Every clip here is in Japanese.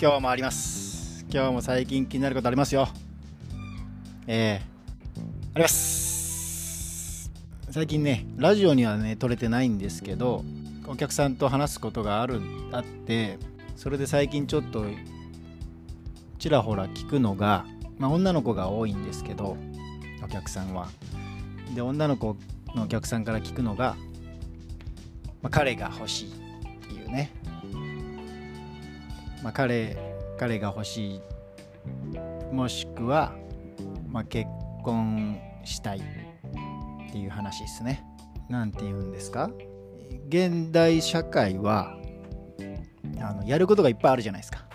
今日もあります。今日も最近気になることありますよ。えー、あります。最近ねラジオにはね撮れてないんですけどお客さんと話すことがあるあってそれで最近ちょっとちらほら聞くのが、まあ、女の子が多いんですけどお客さんは。で女の子のお客さんから聞くのが、まあ、彼が欲しいっていうね。まあ、彼彼が欲しいもしくは、まあ、結婚したいっていう話ですね。なんて言うんですか？現代社会はあのやることがいっぱいあるじゃないですか。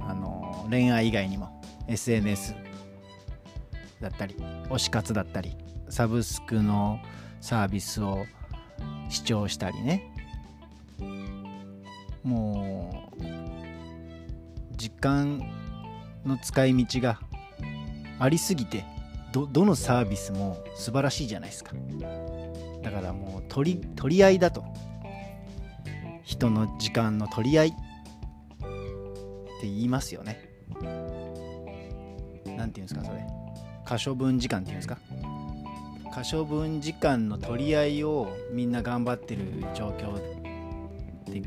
あの恋愛以外にも SNS だったり推し活だったりサブスクのサービスを視聴したりねもう時間の使い道がありすぎてどどのサービスも素晴らしいじゃないですか。だからもう取り取り合いだと。人の時間の取り合いって言いますよね。何て言うんですかそれ。可処分時間っていうんですか。可処分時間の取り合いをみんな頑張ってる状況って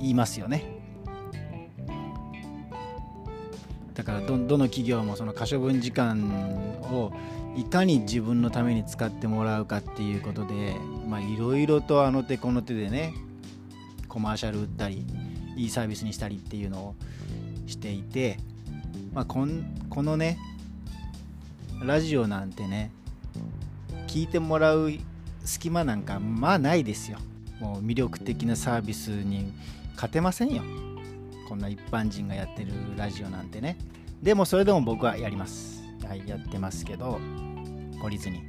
言いますよね。だからどどの企業もその可処分時間をいかに自分のために使ってもらうかっていうことでいろいろとあの手この手でねコマーシャル売ったりいいサービスにしたりっていうのをしていて、まあ、こんこのねラジオなんてね聞いてもらう隙間なんかまあないですよ。もう魅力的なサービスに勝てませんよ。こんな一般人がやってるラジオなんてね。でもそれでも僕はやります。はいやってますけど懲りずに。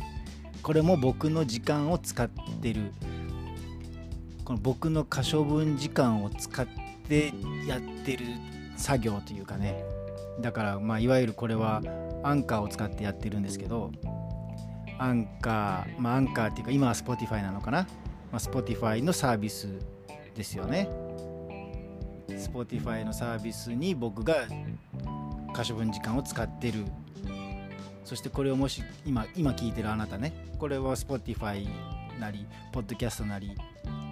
これも僕の時間を使ってる。この僕の可処分時間を使ってやってる作業というかね。だからまあいわゆるこれはアンカーを使ってやってるんですけど。アンカーまあアンカーっていうか今は Spotify なのかな、まあ、Spotify のサービスですよね。Spotify のサービスに僕が可処分時間を使ってる。そしてこれをもし今今聞いてるあなたね。これは Spotify なりポッドキャストなり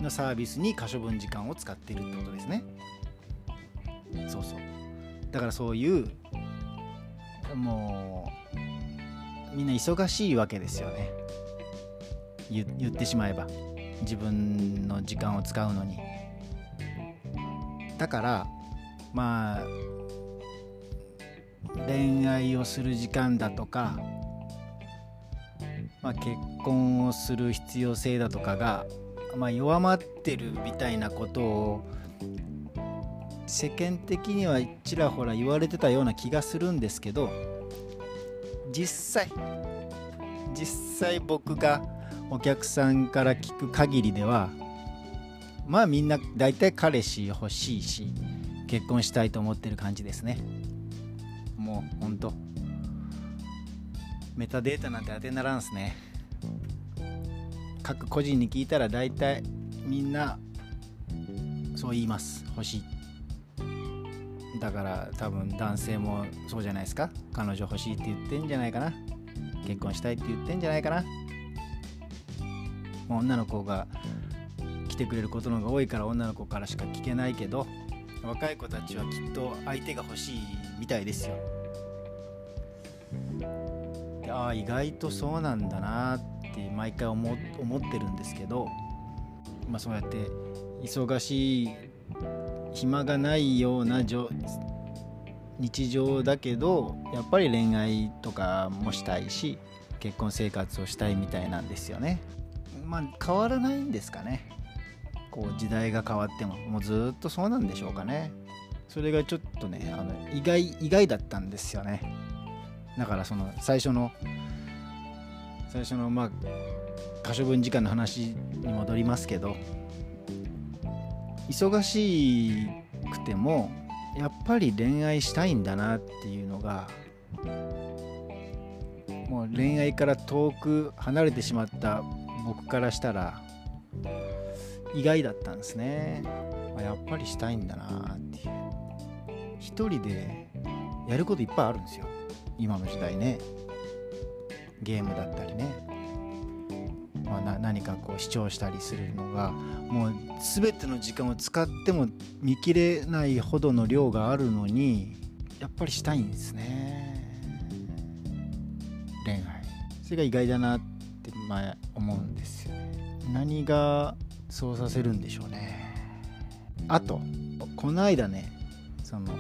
のサービスに可処分時間を使ってるってことですね。そうそう。だからそういうもうみんな忙しいわけですよね。言ってしまえば。自分の時間を使うのにだからまあ恋愛をする時間だとか、まあ、結婚をする必要性だとかが、まあ、弱まってるみたいなことを世間的にはちらほら言われてたような気がするんですけど実際実際僕がお客さんから聞く限りではまあみんな大体彼氏欲しいし結婚したいと思ってる感じですね。もうほんと。メタデータなんて当てにならんすね。各個人に聞いたら大体みんなそう言います。欲しい。だから多分男性もそうじゃないですか。彼女欲しいって言ってんじゃないかな。結婚したいって言ってんじゃないかな。女の子がてくれることの方が多いから女の子からしか聞けないけど若い子たちはきっと相手が欲しいみたいですよ。でああ意外とそうなんだなって毎回思ってるんですけどまあそうやって忙しい暇がないような日常だけどやっぱり恋愛とかもしたいし結婚生活をしたいみたいなんですよね。まあ変わらないんですかね。こう時代が変わってももうずっとそうなんでしょうかね。それがちょっとねあの意外意外だったんですよね。だからその最初の最初のまあ可処分時間の話に戻りますけど忙しくてもやっぱり恋愛したいんだなっていうのがもう恋愛から遠く離れてしまった僕からしたら意外だったんですね。やっぱりしたいんだなっていう。一人でやることいっぱいあるんですよ。今の時代ね。ゲームだったりね、まあ、な何かこう視聴したりするのがもう全ての時間を使っても見切れないほどの量があるのにやっぱりしたいんですね。恋愛。それが意外だなって前思うんですよね。何がそうさせるんでしょうね。あとこの間ねその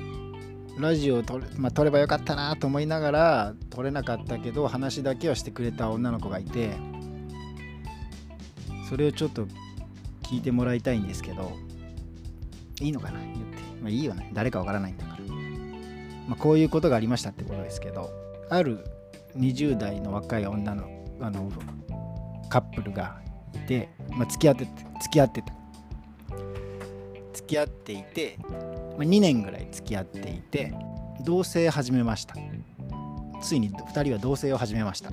ラジオを撮れ,、まあ、撮ればよかったなと思いながら撮れなかったけど話だけはしてくれた女の子がいてそれをちょっと聞いてもらいたいんですけどいいのかな言って、まあ、いいよね。誰かわからないんだから、まあ、こういうことがありましたってことですけどある20代の若い女のあのカップルがて、まあ、付き合って付き合ってた。付き合っていて、まあ、2年ぐらい付き合っていて同棲始めました。ついに2人は同棲を始めました。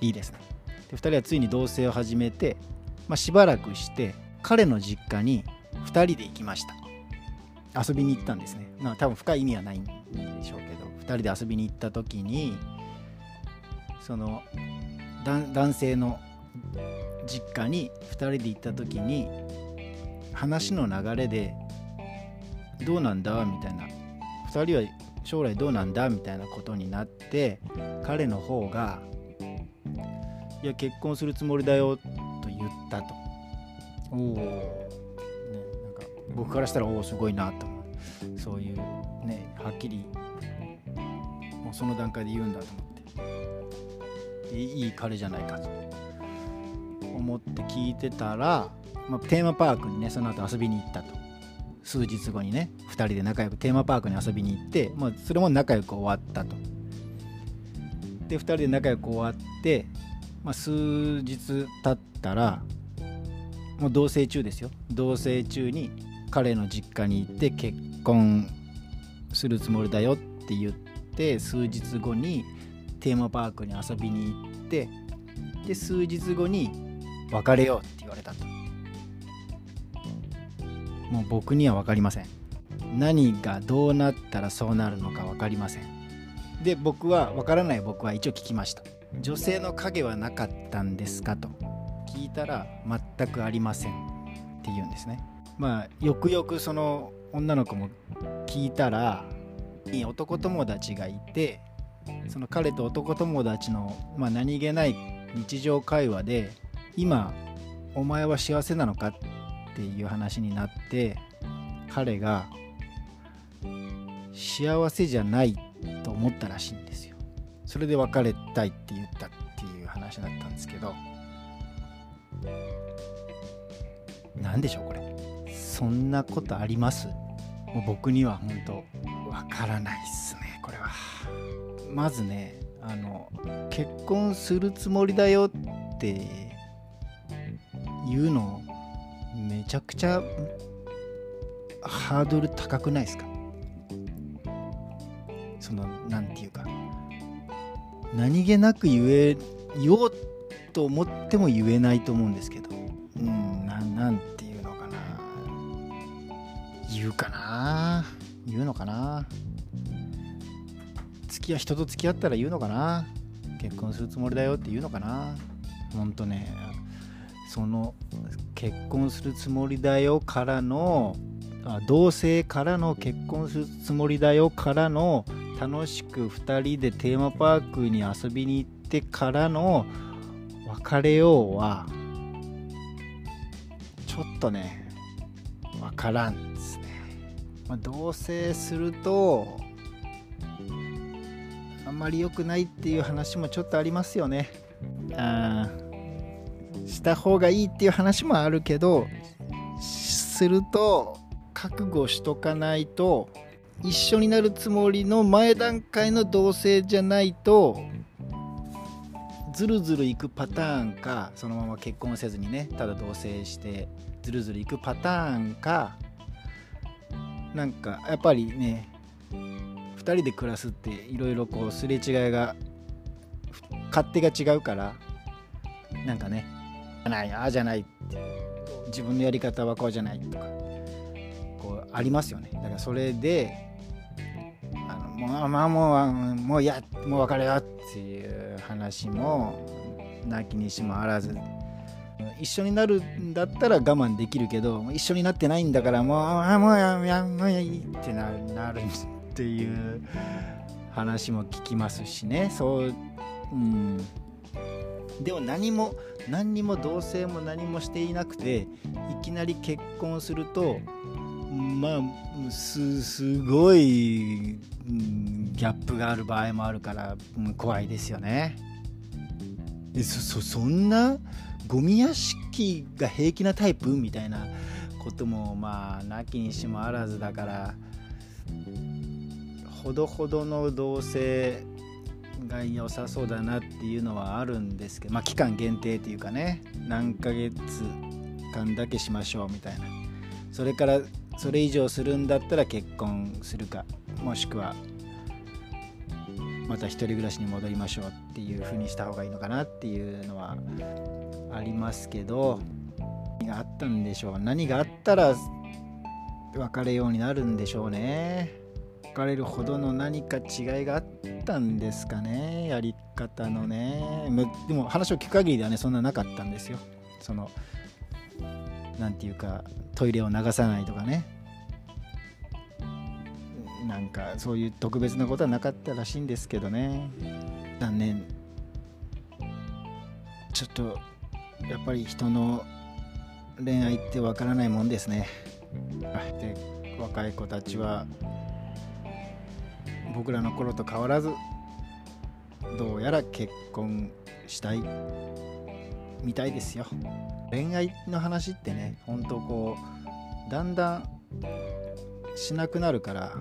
いいですね。で2人はついに同棲を始めて、まあ、しばらくして彼の実家に2人で行きました。遊びに行ったんですね、まあ、多分深い意味はないんでしょうけど2人で遊びに行った時にその男性の実家に2人で行った時に話の流れで「どうなんだ?」みたいな。2人は将来どうなんだ？みたいなことになって彼の方が「いや結婚するつもりだよ」と言ったと。おお、ね、なんか僕からしたらおおすごいなとそういうねはっきりもうその段階で言うんだと思って。いい彼じゃないかと思って聞いてたらまあ、テーマパークにねその後遊びに行ったと。数日後にね2人で仲良くテーマパークに遊びに行って、まあ、それも仲良く終わったと。で2人で仲良く終わって、まあ、数日経ったらもう同棲中ですよ。同棲中に彼の実家に行って結婚するつもりだよって言って数日後にテーマパークに遊びに行ってで数日後に別れようって言われたと。もう僕には分かりません。何がどうなったらそうなるのか分かりません。で僕は分からない僕は一応聞きました。女性の影はなかったんですかと。聞いたら全くありませんって言うんですね。まあよくよくその女の子も聞いたら男友達がいてその彼と男友達の、まあ、何気ない日常会話で今お前は幸せなのかっていう話になって彼が幸せじゃないと思ったらしいんですよ。それで別れたいって言ったっていう話だったんですけど。何でしょうこれ。そんなことあります？もう僕には本当わからないっすねこれは。まずねあの結婚するつもりだよって言うのめちゃくちゃハードル高くないですか？その何て言うか。何気なく言え言おうと思っても言えないと思うんですけど。うんなんていうのかな。言うかな。言うのかな。付き合人と付き合ったら言うのかな。結婚するつもりだよって言うのかな。ほんとね。その結婚するつもりだよからの同性からの結婚するつもりだよからの楽しく2人でテーマパークに遊びに行ってからの別れようはちょっとね分からんですね、まあ、同棲するとあんまり良くないっていう話もちょっとありますよね。あした方がいいっていう話もあるけどすると覚悟しとかないと一緒になるつもりの前段階の同棲じゃないとずるずるいくパターンかそのまま結婚せずにねただ同棲してずるずるいくパターンかなんかやっぱりね2人で暮らすっていろいろこうすれ違いが勝手が違うからなんかねゃないああじゃない自分のやり方はこうじゃないとかこうありますよね。だからそれであのもうまあもうもうやもう別れよっていう話もなきにしもあらず。一緒になるんだったら我慢できるけど一緒になってないんだからもうあもうややもういいってななるっていう話も聞きますしね。そううん。でも何も何にも同棲も何もしていなくていきなり結婚するとまあすすごい、ギャップがある場合もあるから、怖いですよね。そそそんなゴミ屋敷が平気なタイプみたいなこともまあなきにしもあらずだからほどほどの同棲が良さそうだなっていうのはあるんですけどまあ期間限定っていうかね何ヶ月間だけしましょうみたいな。それからそれ以上するんだったら結婚するかもしくはまた一人暮らしに戻りましょうっていう風にした方がいいのかなっていうのはありますけど何があったんでしょう何があったら別れようになるんでしょうね。別れるほどの何か違いがあったんですかねやり方のね。でも話を聞く限りではねそんななかったんですよ。その何て言うかトイレを流さないとかね。なんかそういう特別なことはなかったらしいんですけどね。残念。ちょっとやっぱり人の恋愛ってわからないもんですね。で若い子たちは僕らの頃と変わらずどうやら結婚したいみたいですよ。恋愛の話ってねほんとこうだんだんしなくなるから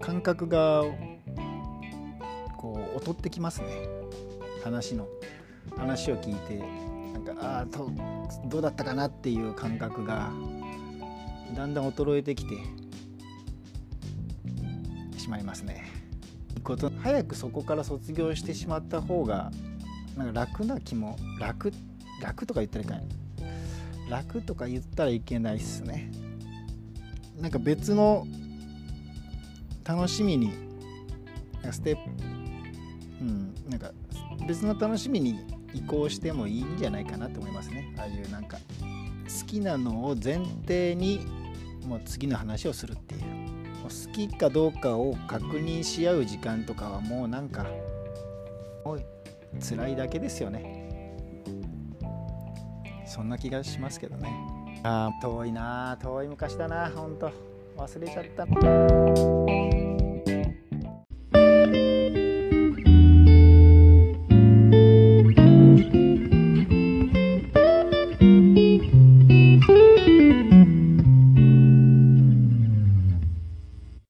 感覚がこう劣ってきますね。話の話を聞いてなんかああどうだったかなっていう感覚がだんだん衰えてきてしまいますね。こと早くそこから卒業してしまった方がなんか楽な気も楽楽とか言ったらいかん。楽とか言ったらいけないっすね。なんか別の楽しみにステップうんなんか別の楽しみに移行してもいいんじゃないかなと思いますね。ああいうなんか好きなのを前提にもう次の話をするっていう。好きかどうかを確認し合う時間とかはもうなんかもう辛いだけですよね。そんな気がしますけどね。あ遠いな遠い昔だなほんと。忘れちゃった。